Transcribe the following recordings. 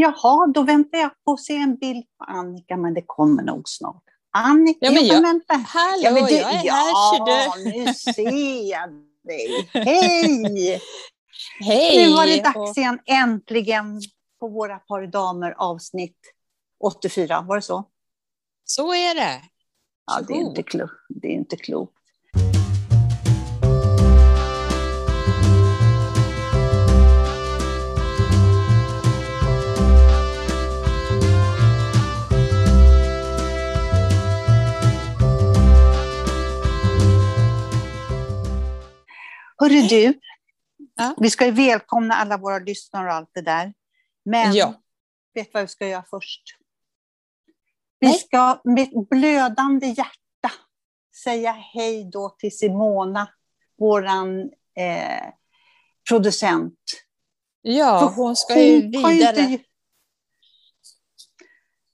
Jaha, då väntar jag på att se en bild på Annika, men det kommer nog snart. Annika, Ja, men jag- vänta. Hallå, Ja, men du- jag är ja, här ser du. nu ser jag dig. Hej! Hej! Nu var det dags igen, äntligen, på våra par damer avsnitt 84. Var det så? Så är det. Ja, det är Varsågod. inte, klo det är inte klokt. Hörru du, Ja. vi ska ju välkomna alla våra lyssnare och allt det där. Men Ja. vet du vad vi ska göra först? Vi Nej. ska med ett blödande hjärta säga hej då till Simona, våran eh, producent. Ja, För hon ska har ju vidare. inte-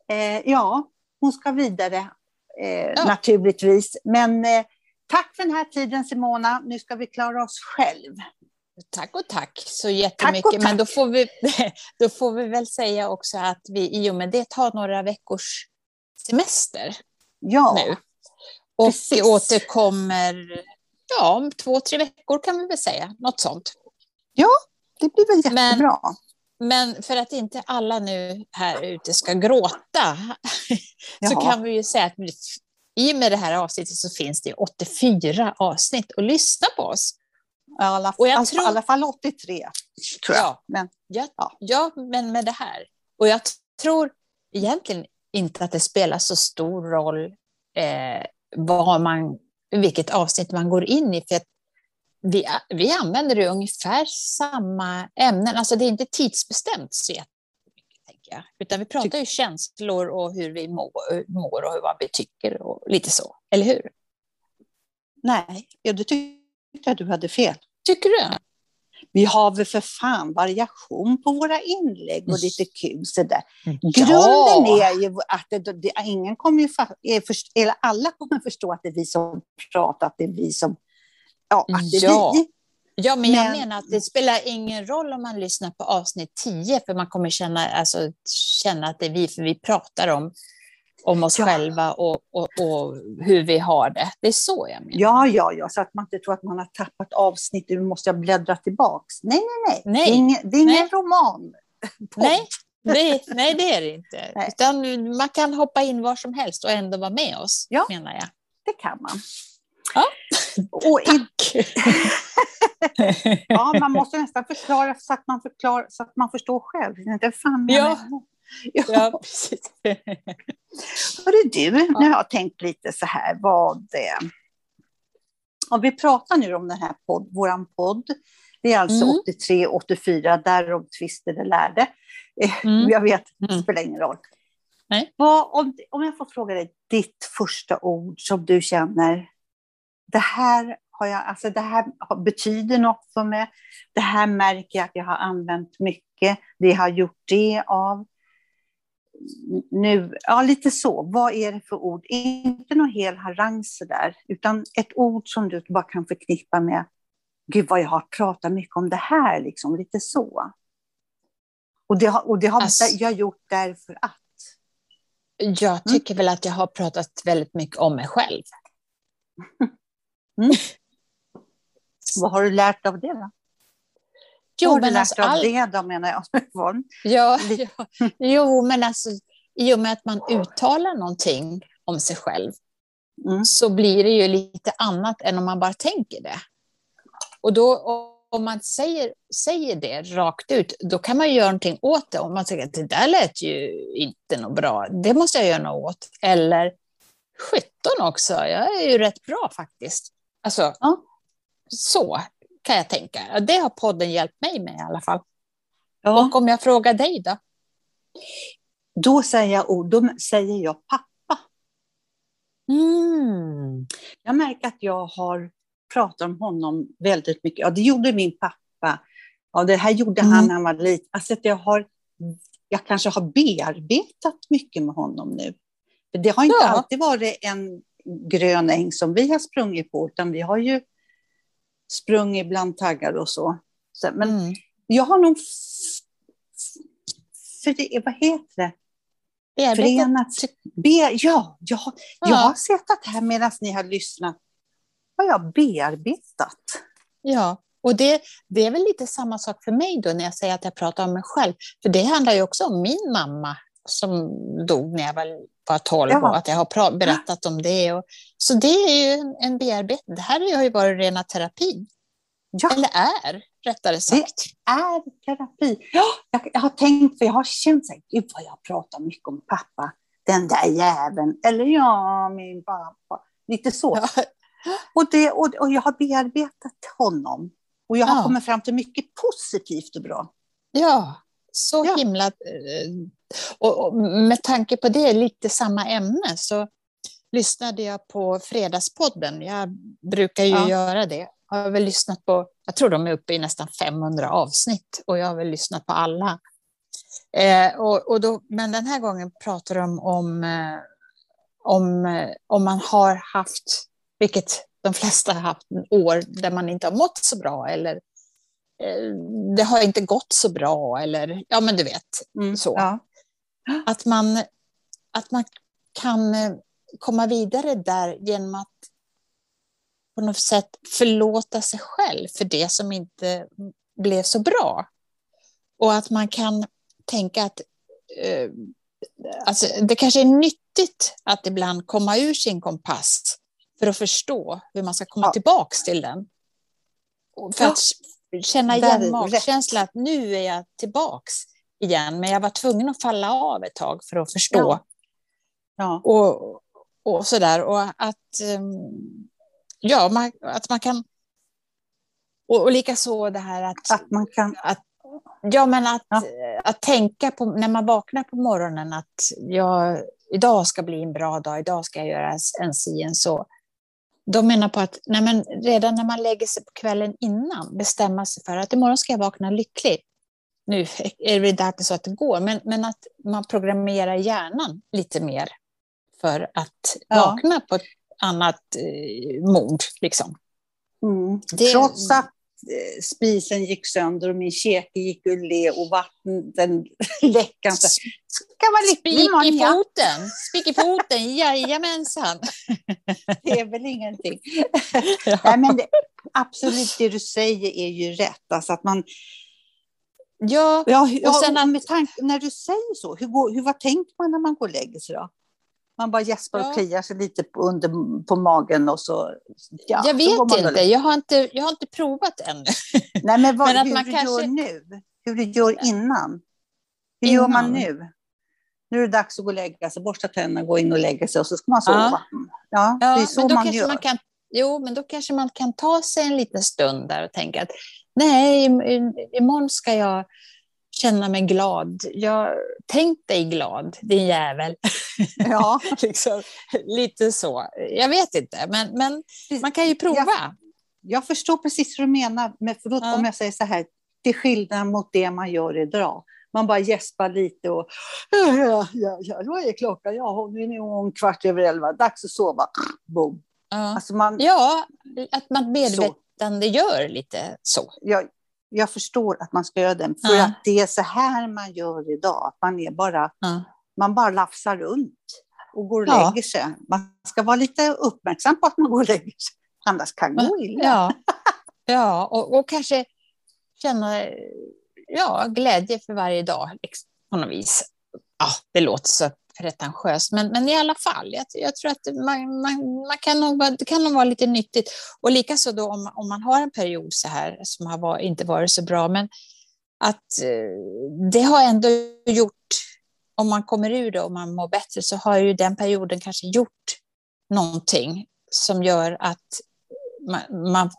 Eh, ja, hon ska vidare eh, Ja. naturligtvis. Men eh, tack för den här tiden Simona. Nu ska vi klara oss själv. Tack och tack så jättemycket. tack. Men då får, vi, då får vi väl säga också att vi i och med det tar några veckors semester Ja, nu. Och precis. återkommer ja, om två, tre veckor kan vi väl säga. Något sånt. det blir väl Men- jättebra. Men för att inte alla nu här ute ska gråta så Jaha. kan vi ju säga att i och med det här avsnittet så finns det 84 avsnitt att lyssna på oss. Alla, Och jag alltså, tror- i alla fall 83, tror jag. Ja. Men, Ja, Ja. ja. men med det här. Och jag tror egentligen inte att det spelar så stor roll eh, vad man, vilket avsnitt man går in i. För att vi, vi använder ju ungefär samma ämnen. Alltså det är inte tidsbestämt så jag. Utan vi pratar ju känslor och hur vi mår, mår och vad vi tycker och lite så. Eller hur? nej, ja, du tyckte att du hade fel. Tycker du? Vi har väl för fan variation på våra inlägg och lite kul sådär. Ja. Grunden är ju att det, det, ingen kommer ju eller alla kommer förstå att det är vi som pratar, att det är vi som... Ja, att det är Ja. vi. Ja, men jag Men- menar att det spelar ingen roll om man lyssnar på avsnitt 10, för man kommer känna, alltså, känna att det är vi, för vi pratar om, om oss Ja. själva och, och, och hur vi har det. Det är så jag menar. Ja, ja, ja, så att man inte tror att man har tappat avsnitt, nu måste jag bläddra tillbaks. Nej, nej, nej. Nej. Det är ingen, det är ingen roman. Nej, det, nej, det är det inte. Nej. Utan man kan hoppa in var som helst och ändå vara med oss, Ja. menar jag. Det kan man. Ja. Och i, Tack! ja, man måste nästan förklara så att man, förklarar, så att man förstår själv. Det fan Ja. ja. ja, precis. Hörru du, nu har jag tänkt lite så här vad det... Om vi pratar nu om den här podd, våran podd. Det är alltså Mm. 83, 84, därav tvister det lärde. Eh, Mm. Jag vet, det Mm. spelar ingen roll. Nej. Vad, om, om jag får fråga dig, ditt första ord som du känner, det här, har jag, alltså det här betyder något för mig. Det här märker jag att jag har använt mycket. Det har gjort det av nu, ja lite så, vad är det för ord? Inte någon hel harang sådär, utan ett ord som du bara kan förknippa med, gud vad jag har pratat mycket om det här, liksom, lite så. Och det har, och det har Alltså- jag gjort därför att. Jag tycker väl att jag har pratat väldigt mycket om mig själv. Vad har du lärt av det då? Jo, vad har du men lärt alltså av all... det då menar jag? Ja, ja. Jo, men alltså i och med att man uttalar någonting om sig själv Mm. så blir det ju lite annat än om man bara tänker det. Och då om man säger, säger det rakt ut, då kan man göra någonting åt det. Om man säger att det där lät ju inte något bra, det måste jag göra något åt. Eller 17 också, jag är ju rätt bra faktiskt. Alltså, Ja. så kan jag tänka. Det har podden hjälpt mig med i alla fall. Ja. Och om jag frågar dig då? Då säger jag då säger jag pappa. Mm. Jag märker att jag har pratat om honom väldigt mycket. Ja, det gjorde min pappa. Ja, det här gjorde Mm. han när han var liten. Alltså att jag, har, jag kanske har bearbetat mycket med honom nu. För det har inte Ja. alltid varit en grön äng som vi har sprungit på, utan vi har ju sprungit bland taggar och så. så men Mm. jag har nog för det, vad heter det? Bearbetat. Förenat. Be, ja, ja, jag Ja. har sett att här medan ni har lyssnat har jag bearbetat. Ja, och det, det är väl lite samma sak för mig då när jag säger att jag pratar om mig själv. För det handlar ju också om min mamma som dog när jag var var 12 Ja. och att jag har berättat om det. Och, så det är ju en, en bearbetning. Det här har ju varit rena terapin. Ja, Eller är, rättare sagt. är terapi. Ja, jag, jag har tänkt, för jag har känt så här, gud vad jag pratar mycket om pappa. Den där jäveln. Eller ja, min pappa. Lite så. Ja, Och, det, och, och jag har bearbetat honom. Och jag har Ja. kommit fram till mycket positivt och bra. ja så Ja. himla... Och, och med tanke på det, lite samma ämne, så lyssnade jag på Fredagspodden. Jag brukar ju Ja. göra det. Jag har väl lyssnat på, jag tror de är uppe i nästan 500 avsnitt och jag har väl lyssnat på alla. Eh, och, och då, men den här gången pratar de om, eh, om, eh, om man har haft, vilket de flesta har haft, år där man inte har mått så bra eller eh, det har inte gått så bra eller ja men du vet. Så. Ja. Att man, att man kan eh, komma vidare där genom att på något sätt förlåta sig själv för det som inte blev så bra. Och att man kan tänka att eh, alltså, det kanske är nyttigt att ibland komma ur sin kompass för att förstå hur man ska komma Ja. tillbaks till den. Och För Ja. att känna igen magkänslan att nu är jag tillbaks igen, men jag var tvungen att falla av ett tag för att förstå. Ja. Ja. Och, och sådär. Och att, ehm, ja, man, att man kan... Och, och likaså det här att, Att man kan... ja, men att, Ja. att tänka på när man vaknar på morgonen att jag, idag ska bli en bra dag, idag ska jag göra en si, en så. De menar på att nej men redan när man lägger sig på kvällen innan bestämma sig för att imorgon ska jag vakna lycklig. Nu är det inte alltid så att det går, men, men att man programmerar hjärnan lite mer för att Ja. vakna på ett annat eh, mod. Liksom. Mm. Det- Trots att eh, spisen gick sönder och min käke gick ur le och vatten läckan. Så, ska vara Spik i ja. foten, spik i foten, jajamensan. Det är väl ingenting. Ja. Nej, men det, absolut, det du säger är ju rätt. Alltså att man, Ja, ja, ja, sen att- med tanke, när du säger så, hur, går, hur, vad tänker man när man går och lägger sig då? Man bara gäspar Ja. och kliar sig lite på, under, på magen och så... Ja, jag vet och inte. Jag har inte, jag har inte provat ännu. Nej, men, vad, Men att hur man du kanske- gör nu. Hur du gör innan. Hur gör man Innan? nu? Nu är det dags att gå och lägga sig, borsta tänderna, gå in och lägga sig och så ska man sova. Ja, det är så men då man kanske gör. Man kan, jo, men då kanske man kan ta sig en liten stund där och tänka att nej, im- im- imorgon ska jag känna mig glad. Jag, tänk dig glad, din jävel. Ja, liksom, lite så. Jag vet inte, men, men man kan ju prova. Jag, jag förstår precis vad du menar, men förlåt Ja. om jag säger så här, till skillnad mot det man gör idag. Man bara gäspar lite och ja, ja, ja, vad är klockan? Ja, nu är det kvart över elva, dags att sova. Boom. Ja, Alltså man, ja att man medvetande gör lite så. jag, jag förstår att man ska göra den, för Ja. att det är så här man gör idag. Att man, är bara, Ja. man bara lafsar runt och går och Ja. lägger sig. Man ska vara lite uppmärksam på att man går och lägger sig, annars kan det gå illa. Ja, ja och, och kanske känna ja, glädje för varje dag liksom, på något vis. Ja, det låter så pretentiöst, men, men i alla fall, jag, jag tror att man, man, man kan nog, det kan nog vara lite nyttigt. Och likaså då om, om man har en period så här som har var, inte varit så bra, men att eh, det har ändå gjort, om man kommer ur det och man mår bättre, så har ju den perioden kanske gjort någonting som gör att man, man,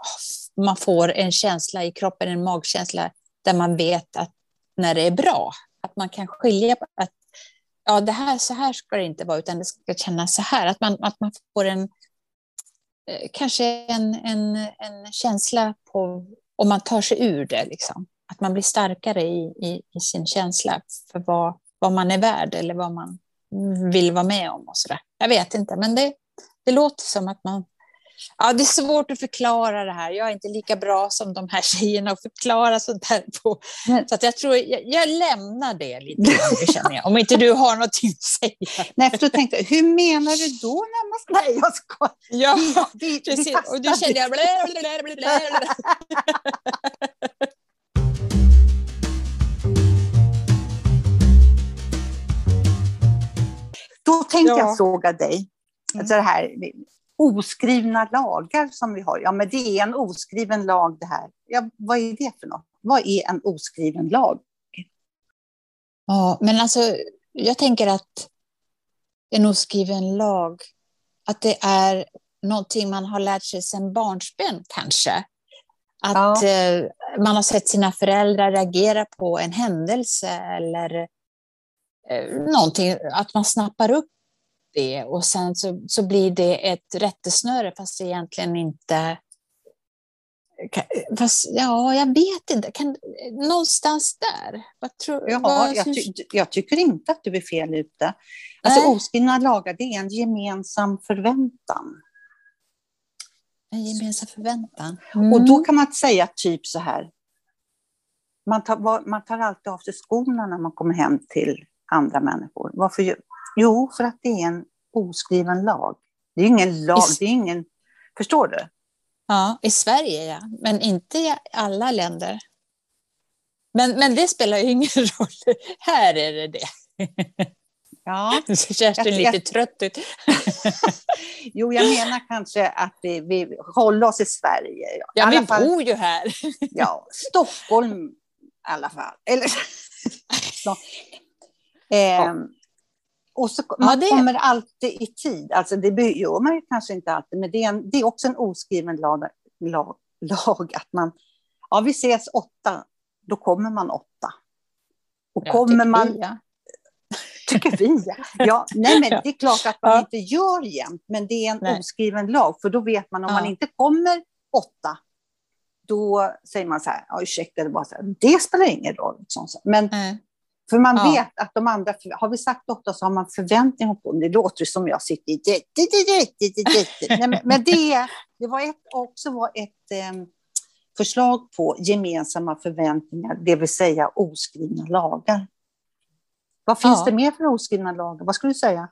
man får en känsla i kroppen, en magkänsla, där man vet att när det är bra, att man kan skilja på att ja, det här, så här ska det inte vara, utan det ska kännas så här. Att man, att man får en, eh, kanske en, en, en känsla på, om man tar sig ur det, liksom. att man blir starkare i, i, i sin känsla för vad, vad man är värd eller vad man vill vara med om. och så där. Jag vet inte, men det, det låter som att man Ja, det är svårt att förklara det här. Jag är inte lika bra som de här tjejerna att förklara sånt här på. Men- Så jag tror jag, jag lämnar det lite det känner jag. Om inte du har någonting att säga. Nej, för då tänkte jag, hur menar du då närmast? Nej, jag skojar. Ja, Vi, vi, vi precis. Och du kände jag... Blä, blä, blä, blä. Då tänkte Ja. jag fråga dig, Mm. alltså det här oskrivna lagar som vi har. Ja, men det är en oskriven lag det här. Ja, vad är det för något? Vad är en oskriven lag? Ja, men alltså, jag tänker att en oskriven lag, att det är någonting man har lärt sig sedan barnsben kanske. Att eh, man har sett sina föräldrar reagera på en händelse eller eh, någonting, att man snappar upp det och sen så, så blir det ett rättesnöre fast det egentligen inte Fast, ja, jag vet inte. Kan, någonstans där. Vad tror, Ja, vad, jag, ty jag tycker inte att du är fel ute. Alltså Nej. oskrivna lagar, det är en gemensam förväntan. En gemensam förväntan. Och då kan man säga typ så här. Man tar, man tar alltid av sig skorna när man kommer hem till andra människor. Varför? Jo, för att det är en oskriven lag. Det är ingen lag, Is- det är ingen... Förstår du? Ja, i Sverige ja, men inte i alla länder. Men, men det spelar ju ingen roll. Här är det det. Ja. Nu ser Kerstin Jag- jag- lite trött ut. Jo, jag menar kanske att vi, vi håller oss i Sverige. I Ja, vi fall- bor ju här. Ja, Stockholm i alla fall. Eller. Ehm, och så, man det- kommer alltid i tid. Alltså det gör man ju kanske inte alltid, men det är, en, det är också en oskriven lag, lag, lag att man, ja vi ses åtta, då kommer man åtta. Och Ja, kommer man, vi, ja. tycker vi, ja. ja. Nej men det är klart att man Ja. inte gör jämt, men det är en Nej. oskriven lag, för då vet man om Ja. man inte kommer åtta, då säger man så här, ja, ursäkta, det, bara så här, det spelar ingen roll. Liksom. Men Nej. För man Ja. vet att de andra, har vi sagt åtta så har man förväntningar på dem. Det låter som jag sitter i... Nej, men, det, det var ett, också var ett eh, förslag på gemensamma förväntningar, det vill säga oskrivna lagar. Vad finns Ja. det mer för oskrivna lagar? Vad skulle du säga?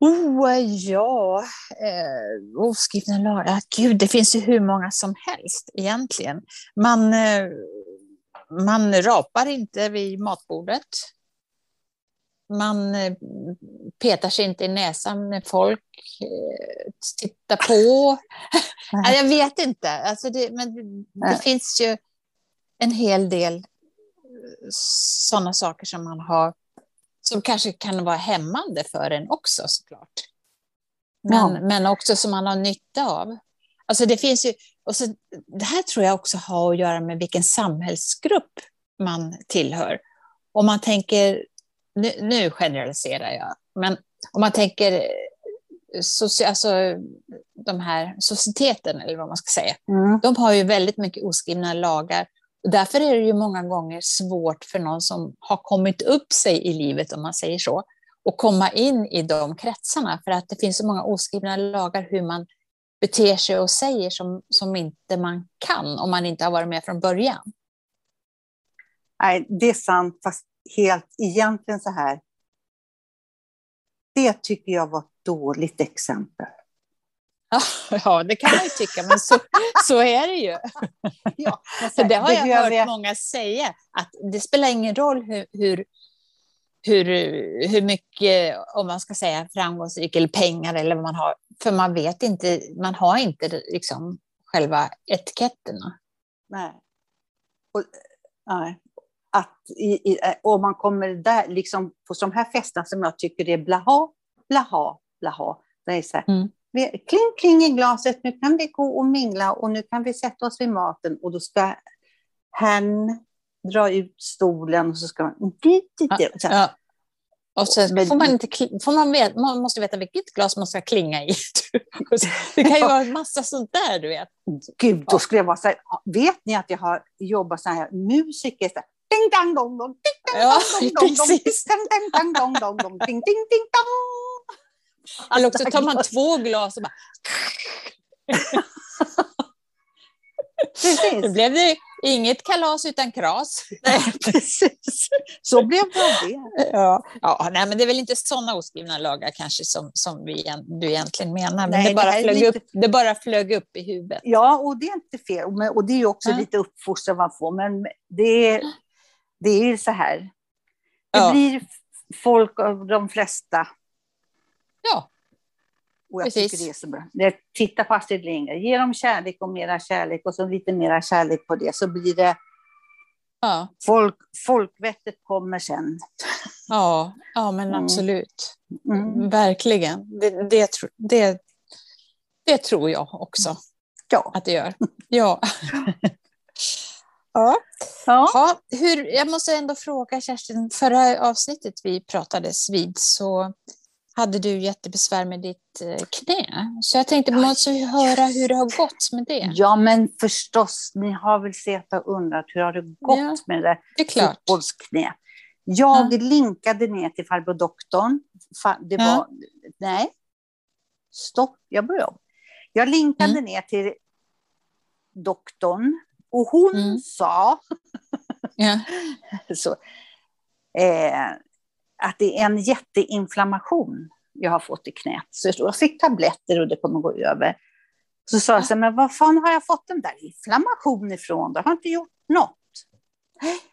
Oh, ja, eh, oskrivna lagar. Gud, det finns ju hur många som helst egentligen. Man, eh, man rapar inte vid matbordet. Man eh, petar sig inte i näsan när folk eh, tittar på. ja, jag vet inte, alltså det, men det, finns ju en hel del sådana saker som man har som kanske kan vara hämmande för en också såklart. Men, Ja. men också som man har nytta av. Alltså det finns ju, och så, det här tror jag också har att göra med vilken samhällsgrupp man tillhör. Om man tänker, nu, nu generaliserar jag, men om man tänker eh, soci, alltså, de här societeten, eller vad man ska säga, Mm. de har ju väldigt mycket oskrivna lagar. Och därför är det ju många gånger svårt för någon som har kommit upp sig i livet, om man säger så, att komma in i de kretsarna. För att det finns så många oskrivna lagar hur man beter sig och säger som, som inte man kan om man inte har varit med från början. Nej, det är sant, fast helt egentligen så här. Det tycker jag var ett dåligt exempel. Ja, det kan man ju tycka, men så, så är det ju. Ja, här, det har jag hört jag- många säga, att det spelar ingen roll hur, hur, hur, hur mycket, om man ska säga framgångsrik eller pengar eller vad man har, för man vet inte, man har inte liksom själva etiketterna. Nej. Och, nej. Att i, i, om man kommer där, liksom på de här festerna som jag tycker är blaha, blaha, blaha. Det är så här, Mm. kling, kling i glaset, nu kan vi gå och mingla och nu kan vi sätta oss vid maten och då ska hen dra ut stolen och så ska man... Så Ja. Och så Men- får man, inte, får man, vet, man måste veta vilket glas man ska klinga i. Det kan ju vara en massa sånt där, du vet. Gud, då skulle jag vara så här, vet ni att jag har jobbat så här musiker? Så här, ding, dang, dong, dong, ding, dang, Ja, dong, dong, dong, precis. ding, dang, dang, dong, dong, dong, ding, ding, ding, dong. Eller också tar man två glas och bara... Precis. Då blev det inget kalas utan kras. Nej, precis. Så blev det det. Ja, ja nej, men det är väl inte sådana oskrivna lagar kanske som, som vi, du egentligen menar, men Nej, det, det bara är flög lite- upp, det bara flög upp i huvudet. Ja, och det är inte fel. Och det är ju också Ja. lite uppfostran man får. Men det är, det är ju så här. Det Ja. blir folk av de flesta. Ja, Och jag Precis. tycker det är så bra. Jag tittar på Astrid Lindgren. Ge dem kärlek och mera kärlek och så lite mera kärlek på det. Så blir det ja, folk, folkvettet kommer sen. ja, ja men Mm. absolut. Mm. Verkligen. Det, det, det, det tror jag också Ja. att det gör. Ja. ja. ja. Ja, hur, jag måste ändå fråga Kerstin, förra avsnittet vi pratades vid så hade du jättebesvär med ditt eh, knä. Så jag tänkte, Ja, måste vi höra hur det har gått med det? Ja, men förstås. Ni har väl sett och undrat hur har det gått Ja. med det Det är klart. fotbollsknä. Jag linkade ner till farbror doktorn. Det Ja. var, Nej, stopp, jag börjar om. Jag linkade Mm. ner till doktorn och hon Mm. sa Ja. så, eh, att det är en jätteinflammation jag har fått i knät. Så jag fick tabletter och det kommer gå över. Så sa jag så här, men vad fan har jag fått den där inflammationen ifrån? Det har inte gjort något.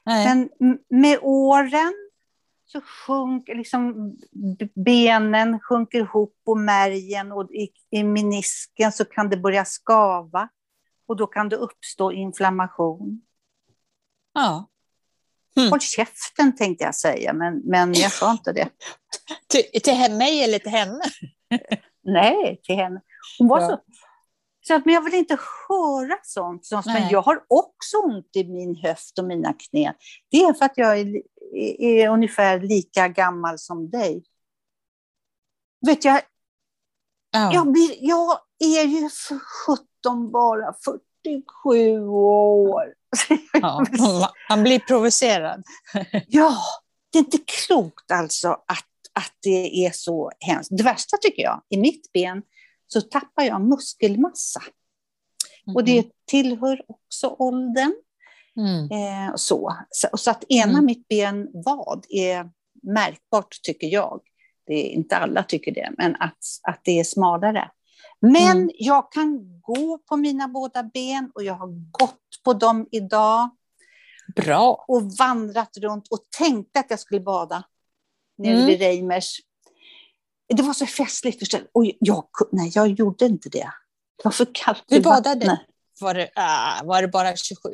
Nej. Men med åren så sjunker liksom benen sjunker ihop och märgen och i, i menisken så kan det börja skava. Och då kan det uppstå inflammation. Ja. Mm. Håll käften tänkte jag säga, men, men jag sa inte det. Till, till mig eller till henne? Nej, till henne. Hon var Ja. så... så att, men jag vill inte höra sånt. sånt men jag har också ont i min höft och mina knän. Det är för att jag är, li- är ungefär lika gammal som dig. Vet jag, Ja. jag, blir, jag är ju för 17 bara 47 år. Ja. Man blir provocerad. Ja, det är inte klokt alltså att, att det är så hemskt. Det värsta tycker jag, i mitt ben så tappar jag muskelmassa. Och det tillhör också åldern. Mm. Eh, så. Så, så att ena Mm. mitt ben vad är märkbart tycker jag. Det är inte alla tycker det, men att, att det är smalare. Men Mm. jag kan gå på mina båda ben och jag har gått på dem idag Bra. och vandrat runt och tänkte att jag skulle bada nere Mm. vid Reimers. Det var så festligt. förstår du. Och jag, nej, jag gjorde inte det. Det var för kallt Du badade? vattnet. Var det, ah, var det bara 27?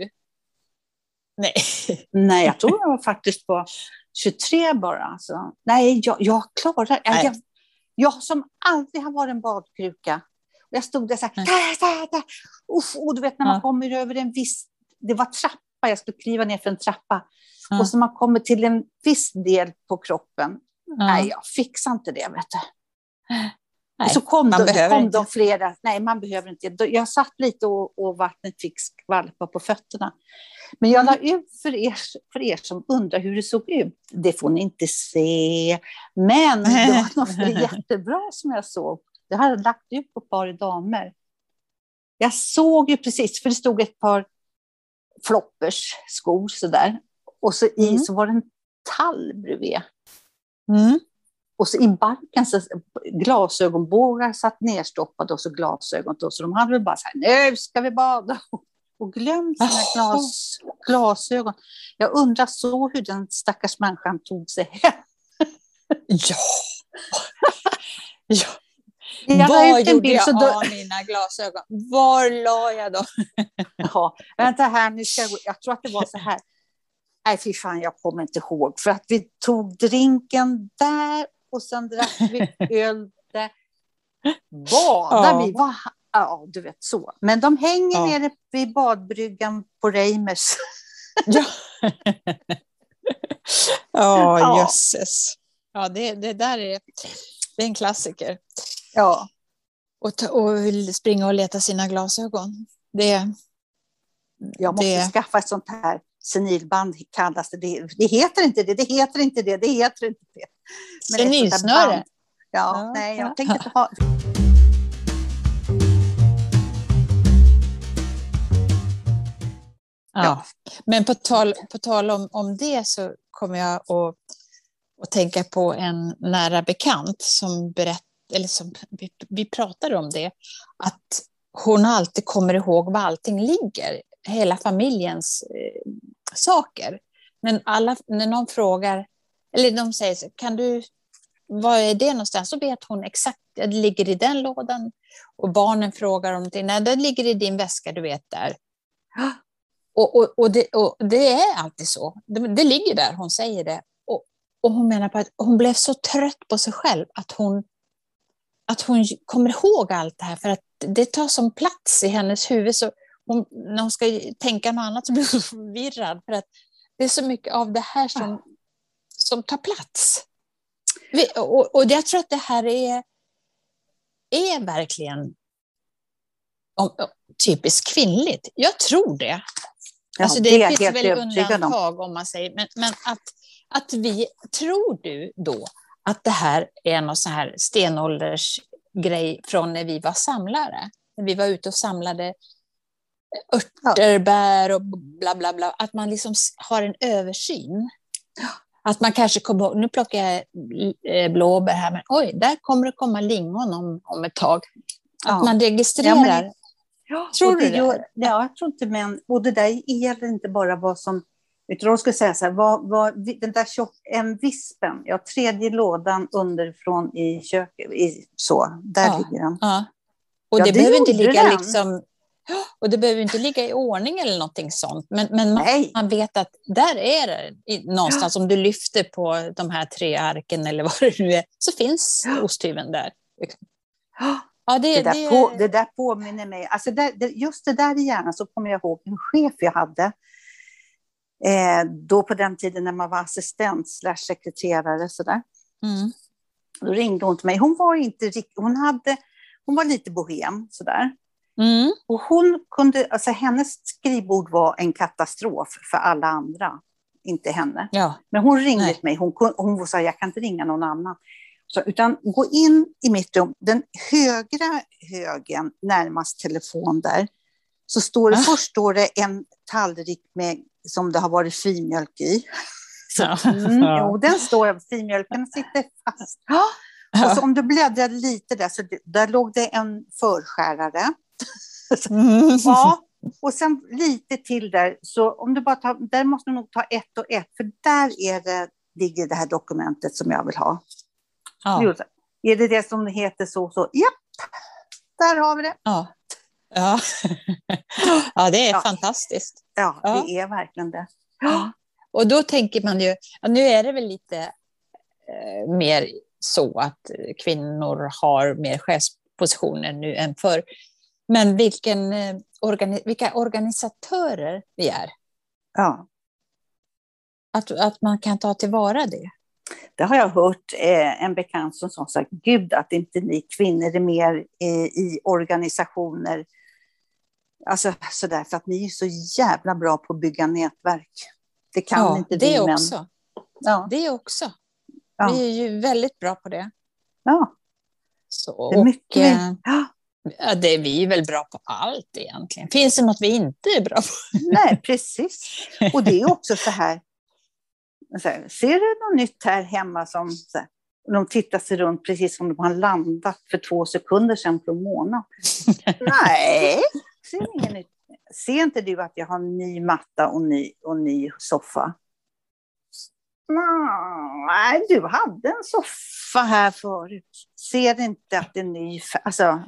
Nej. Nej, jag tror jag var faktiskt på 23 bara. Alltså. Nej, jag, jag klarar Nej. jag, jag som aldrig har varit en badkruka. Jag stod där så här, där, där, där. Uff, och du vet när man Ja. kommer över en viss... Det var trappa, jag skulle kliva ner för en trappa. Ja. Och så man kommer till en viss del på kroppen. Ja. Nej, jag fixar inte det. Vet du. Nej, och så kom, man de, kom de flera. Nej, man behöver inte. Jag satt lite och, och vattnet fick skvalpa på fötterna. Men jag la ut för er, för er som undrar hur det såg ut. Det får ni inte se. Men det var något jättebra som jag såg. Det har jag lagt ut på par damer. Jag såg ju precis, för det stod ett par floppers skor sådär. Och så i Mm. så var det en tall bredvid. Mm. Och så i barken så glasögonbågar satt nerstoppade och så glasögon. Då, så de hade väl bara så här, nu ska vi bada. Och glömt sina glas, glasögon. Jag undrar så hur den stackars människan tog sig hem. Ja. ja. Jag en gjorde bild, jag så då, av mina glasögon? Var la jag dem? ja, vänta här, nu ska jag, gå. jag tror att det var så här. Nej, fy fan, jag kommer inte ihåg. För att vi tog drinken där och sen drack vi öl där. Badade Ja. vi? Va? Ja, du vet så. Men de hänger Ja. nere vid badbryggan på Reimers. Ja, Ja. jösses. Ja, det, det där är, det är en klassiker. Ja, och, ta, och vill springa och leta sina glasögon. Det, jag måste det... skaffa ett sånt här senilband kallas det. det. det. heter inte det, det heter inte det, det heter inte det. Senilsnöre? Ja, ja, nej, jag tänkte inte ha... Ja. ja. Men på tal, på tal om, om det så kommer jag att, att tänka på en nära bekant som berättade eller som vi, vi pratade om det, att hon alltid kommer ihåg var allting ligger, hela familjens eh, saker. Men alla, när någon frågar, eller de säger så, kan du, var är det någonstans? Så vet hon exakt, det ligger i den lådan. Och barnen frågar om det, nej det ligger i din väska, du vet där. Och, och, och, det, och det, är alltid så. Det, det, ligger där, hon säger det. Och, och hon menar på att hon blev så trött på sig själv att hon, att hon kommer ihåg allt det här för att det tar som plats i hennes huvud. Så hon, när hon ska tänka något annat så blir hon förvirrad för att det är så mycket av det här som, som tar plats. Och, och jag tror att det här är, är verkligen typiskt kvinnligt. Jag tror det. Ja, alltså det, det finns väl undantag om man säger, men, men att, att vi, tror du då att det här är någon sån här stenåldersgrej från när vi var samlare? När vi var ute och samlade örter, ja. bär och bla bla bla. Att man liksom har en översyn. Att man kanske kommer ihåg, nu plockar jag eh, blåbär här, men oj, där kommer det komma lingon om, om ett tag. Att ja. man registrerar. Ja, men, tror du det? Gör, ja, jag tror inte, men och det där gäller inte bara vad som utan de skulle säga så här, vad, vad, den där tjock, en vispen, ja, tredje lådan underifrån i köket, i, så, där ja, ligger den. Ja. Och ja, det, det behöver inte ligga den. liksom och det behöver inte ligga i ordning eller någonting sånt, men, men man, man, vet att där är det någonstans, om du lyfter på de här tre arken eller vad det nu är, så finns osthyveln där. Ja, det, det, där det... På, det där påminner mig, alltså där, just det där i hjärnan så kommer jag ihåg en chef jag hade, eh, då på den tiden när man var assistent slash sekreterare sådär. Mm. Då ringde hon till mig, hon var inte hon hade, hon var lite bohem sådär. Mm. Och hon kunde, alltså hennes skrivbord var en katastrof för alla andra, inte henne. Ja. Men hon ringde Nej. mig, hon, hon sa jag kan inte ringa någon annan. Så, utan gå in i mitt rum, den högra högen närmast telefon där, så står det, ah. först står det en tallrik med, som det har varit filmjölk i. Så, mm, jo, den står, filmjölken sitter fast. Och så om du bläddrar lite där, så där låg det en förskärare. Mm. ja, och sen lite till där, så om du bara tar, där måste du nog ta ett och ett, för där är det, ligger det här dokumentet som jag vill ha. Ja. Är det det som heter så, så, japp, där har vi det. Ja, ja. ja det är ja. fantastiskt. Ja, ja, det är verkligen det. Ja. Och då tänker man ju, nu är det väl lite eh, mer så att kvinnor har mer chefspositioner nu än förr. Men vilken, eh, organi vilka organisatörer vi är. Ja. Att, att man kan ta tillvara det. Det har jag hört eh, en bekant som sa, gud att inte ni kvinnor är mer i organisationer. Alltså sådär, för att ni är så jävla bra på att bygga nätverk. Det kan ja, inte det vi också. män. Ja, det också. Ja. Vi är ju väldigt bra på det. Ja. Så, det är mycket. Och, eh, Ja, det är vi väl bra på allt egentligen. Finns det något vi inte är bra på? Nej, precis. Och det är också så här, så här ser du något nytt här hemma som så här, de tittar sig runt precis som de har landat för två sekunder sedan på en månad. Nej, ser inget nytt. Ser inte du att jag har ny matta och ny, och ny soffa? Nej, du hade en soffa här förut. Ser inte att det är ny? Alltså,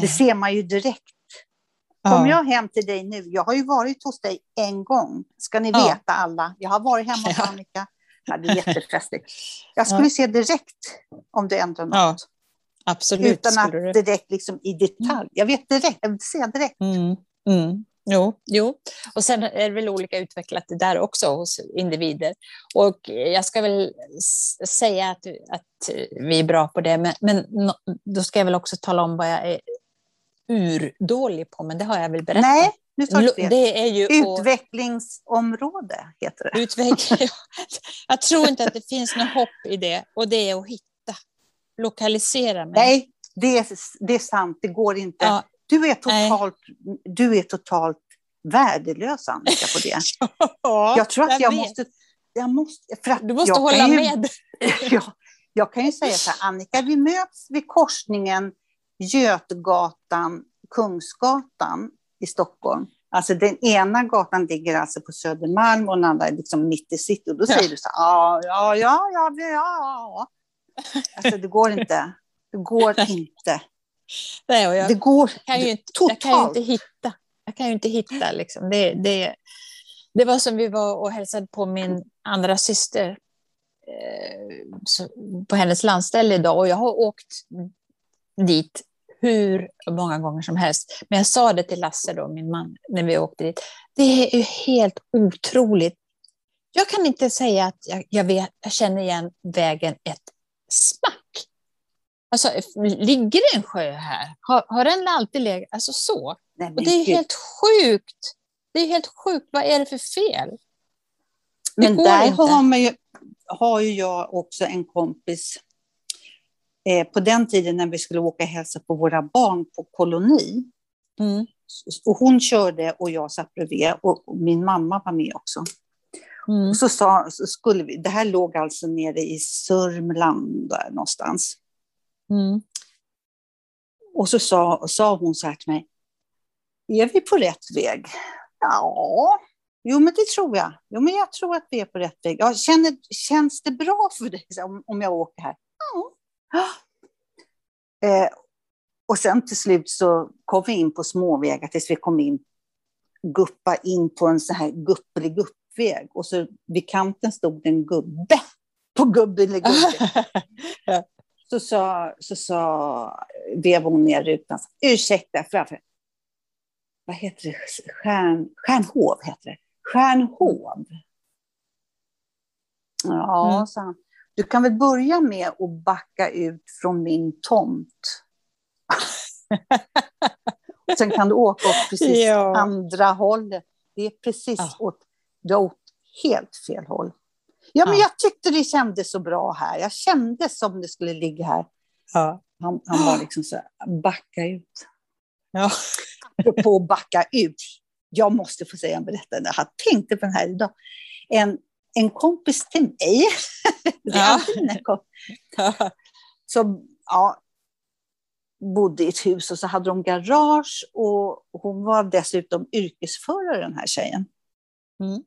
det ser man ju direkt. Kommer ja. jag hem till dig nu, jag har ju varit hos dig en gång, ska ni veta ja. alla. Jag har varit hemma hos Annika. Ja, det är jättefestligt. Jag skulle se direkt om du ändrar något. Absolut. Utan att du. direkt liksom i detalj. Jag vet direkt, jag vill se direkt. Mm. Mm. Jo, jo, och sen är det väl olika utvecklat det där också hos individer. Och jag ska väl säga att, att vi är bra på det, men, men då ska jag väl också tala om vad jag är urdålig på, men det har jag väl berättat. Nej, nu tar du det är ju Utvecklingsområde heter det. Utveckling. jag tror inte att det finns något hopp i det, och det är att hitta, lokalisera mig. Nej, det är, det är sant, det går inte. Ja, du är totalt, du är totalt värdelös Annika på det. ja, jag tror att jag, vet. måste... Jag måste för att Du måste jag hålla ju, med. ja, jag kan ju säga så här, Annika, vi möts vid korsningen Götgatan, Kungsgatan i Stockholm. Alltså den ena gatan ligger alltså på Södermalm och den andra är liksom mitt i city. Och då säger Ja. du så här, ja, ja, ja, ja, ja. Alltså det går inte. Det går inte. Nej, och jag, Det går kan ju inte, jag kan ju inte hitta. Jag kan ju inte hitta liksom. Det, det, det var som vi var och hälsade på min andra syster eh, på hennes landställe idag och jag har åkt dit hur många gånger som helst. Men jag sa det till Lasse, då, min man, när vi åkte dit. Det är ju helt otroligt. Jag kan inte säga att jag, jag, vet, jag känner igen vägen ett smack. Alltså, ligger det en sjö här? Har, har den alltid legat? Alltså så. Nej, Och det är gud. helt sjukt. Det är helt sjukt. Vad är det för fel? det Men där inte. har, man ju, har ju jag också en kompis. Eh, på den tiden när vi skulle åka och hälsa på våra barn på koloni. Mm. Och hon körde och jag satt bredvid och min mamma var med också. Mm. Och så sa, så skulle vi, det här låg alltså nere i Sörmland där någonstans. Mm. Och så sa, sa hon så här till mig. Är vi på rätt väg? Ja, jo men det tror jag. Jo men jag tror att vi är på rätt väg. Ja, känner, känns det bra för dig om, om jag åker här? Ja. Eh, och sen till slut så kom vi in på småvägar tills vi kom in, guppa in på en sån här gupplig guppväg. Och så vid kanten stod en gubbe på gubbelig gubbe. Så sa, så sa, vevade hon ner rutan. Ursäkta, framför. Vad heter det? Stjärn, Stjärnhov heter det. Stjärnhov. Ja, Mm. sa han. Du kan väl börja med att backa ut från min tomt. Sen kan du åka åt precis Ja. andra hållet. Det är precis Ja. åt, du har åt helt fel håll. Ja, men Ja. jag tyckte det kändes så bra här. Jag kände som det skulle ligga här. Ja. Han, han var liksom så här, backa ut. Ja. Apropå backa ut. Jag måste få säga en berättelse. Jag tänkte på den här idag. En, en kompis till mig, Ja. kompisar, som ja, bodde i ett hus och så hade de garage och hon var dessutom yrkesförare den här tjejen. Mm.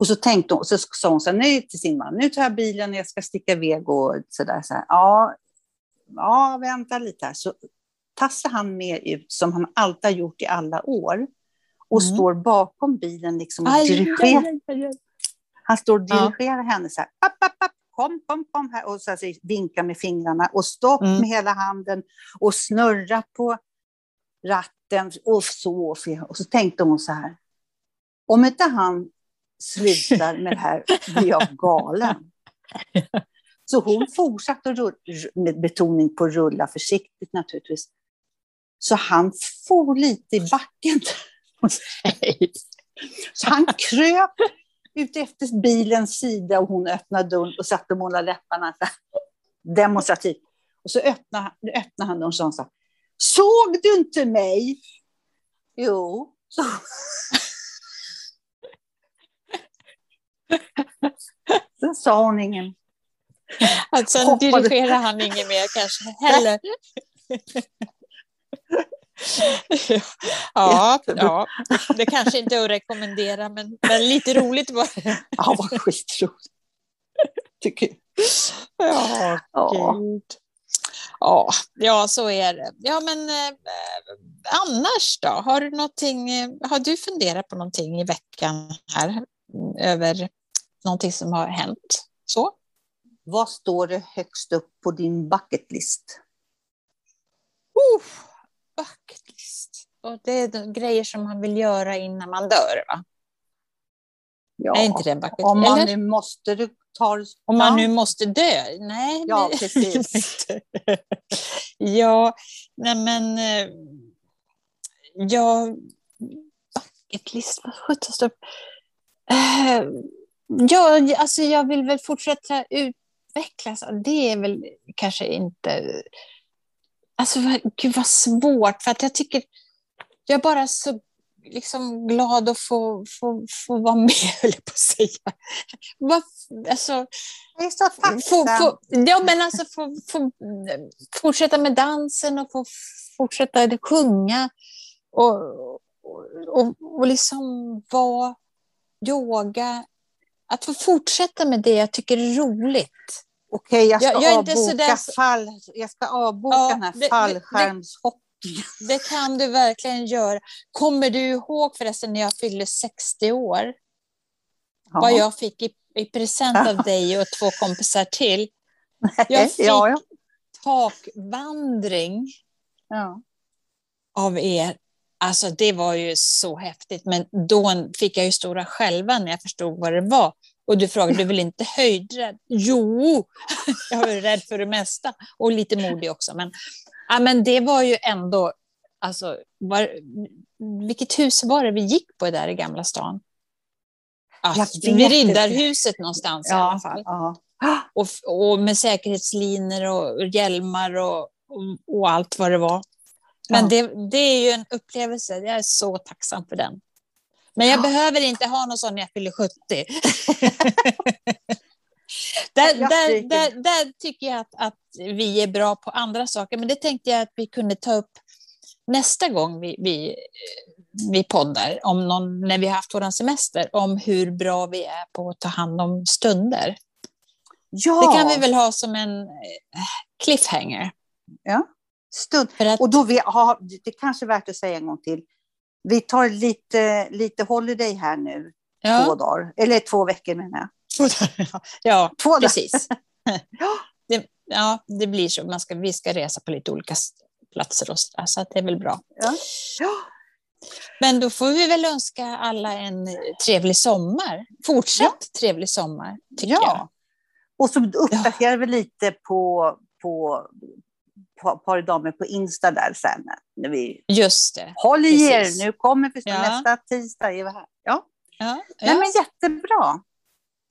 Och så tänkte hon, så sa hon så här, nej till sin man, nu tar jag bilen, jag ska sticka iväg och sådär. Så här, ja, ja, vänta lite här. Så tassar han med ut som han alltid har gjort i alla år och Mm. står bakom bilen liksom och Aj, dirigerar. aj, aj. Han står och Ja. dirigerar henne så här, app, app, app, kom, kom, kom här och så här, vinkar med fingrarna och stopp Mm. med hela handen och snurra på ratten och så. Och så tänkte hon så här, om inte han slutar med det här blir jag galen. Så hon fortsatte att rulla, med betoning på rulla försiktigt naturligtvis. Så han for lite i backen. Så han kröp ut efter bilens sida och hon öppnade dörren och satte och målade läpparna demonstrativt. Och så öppnade, öppnade han dörren och sa så Såg du inte mig? Jo. Så. Sen sa hon ingen. Alltså, sen Hoppade. dirigerar han inget mer kanske heller. ja, ja, det kanske inte är att rekommendera, men, men lite roligt var det. Ja, vad skitroligt. Tycker jag. Ja, Ja. gud. Ja, ja, så är det. Ja, men eh, annars då? Har du, någonting, eh, har du funderat på någonting i veckan här över någonting som har hänt? Så? Vad står det högst upp på din bucket list? Uh, bucket list. Och det är de grejer som man vill göra innan man dör, va? Ja, Är inte det en bucket om man Eller? nu måste du tar Om man nu måste dö? Nej, Ja, precis. ja, nej men... eh, Ja, bucket list, vad sjutton står Eh, Ja, alltså jag vill väl fortsätta utvecklas. Det är väl kanske inte... Alltså, gud vad svårt, för att jag tycker... Jag är bara så liksom glad att få, få, få vara med, höll jag på att säga. Var, alltså, Jag är så få, få, ja, men alltså få, få, fortsätta med dansen och få fortsätta sjunga och, och, och, och liksom vara yoga. Att få fortsätta med det jag tycker är roligt. Okej, jag ska Jag- jag avboka, sådär- fall, jag ska avboka Ja, den här det- det-. Det kan du verkligen göra. Kommer du ihåg förresten när jag fyllde 60 år? Vad jag fick i, i present av dig och två kompisar till? jag fick- ja, ja. Takvandring ja. av er. Alltså det var ju så häftigt, men då fick jag ju stora själva när jag förstod vad det var. Och du frågade, du är väl inte höjdrädd? Jo, jag är rädd för det mesta och lite modig också. Men, ja, men det var ju ändå, alltså, var, vilket hus var det vi gick på där i Gamla stan? Vid inte. Riddarhuset någonstans i alla fall. Ja. Och, och med säkerhetslinor och hjälmar och, och, och allt vad det var. Men Ja. det, det är ju en upplevelse, jag är så tacksam för den. Men jag Ja. behöver inte ha någon sån när jag fyller 70. där, där, där, där tycker jag att, att vi är bra på andra saker, men det tänkte jag att vi kunde ta upp nästa gång vi, vi, vi poddar, om någon, när vi har haft vår semester, om hur bra vi är på att ta hand om stunder. ja. Det kan vi väl ha som en eh, cliffhanger. Stund. Att, Och då vi har, det kanske är värt att säga en gång till. Vi tar lite, lite holiday här nu, två ja, dagar. Eller två veckor menar jag. ja, Två precis. det, ja, det blir så. Man ska, vi ska resa på lite olika platser och så, där, så det är väl bra. Ja. Ja. Men då får vi väl önska alla en trevlig sommar. Fortsatt trevlig sommar, tycker jag. ja. Och så uppdaterar vi lite på, på par damer på Insta där sen. När vi Just det. Håll i er, nu kommer vi Ja. nästa tisdag. Är vi här. Ja. Ja, Nej, ja. men jättebra.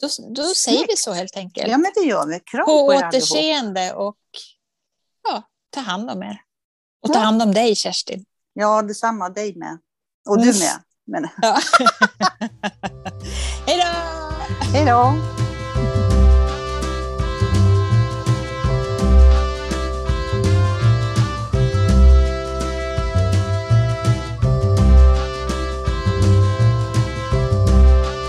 Då, då säger vi så helt enkelt. Ja, men det gör vi. Kram på på er allihop. återseende och ja, ta hand om er. Och ta hand om dig, Kerstin. Ja, detsamma. Dig med. Och du Mm. med. Men, Ja. Hej då! hej då!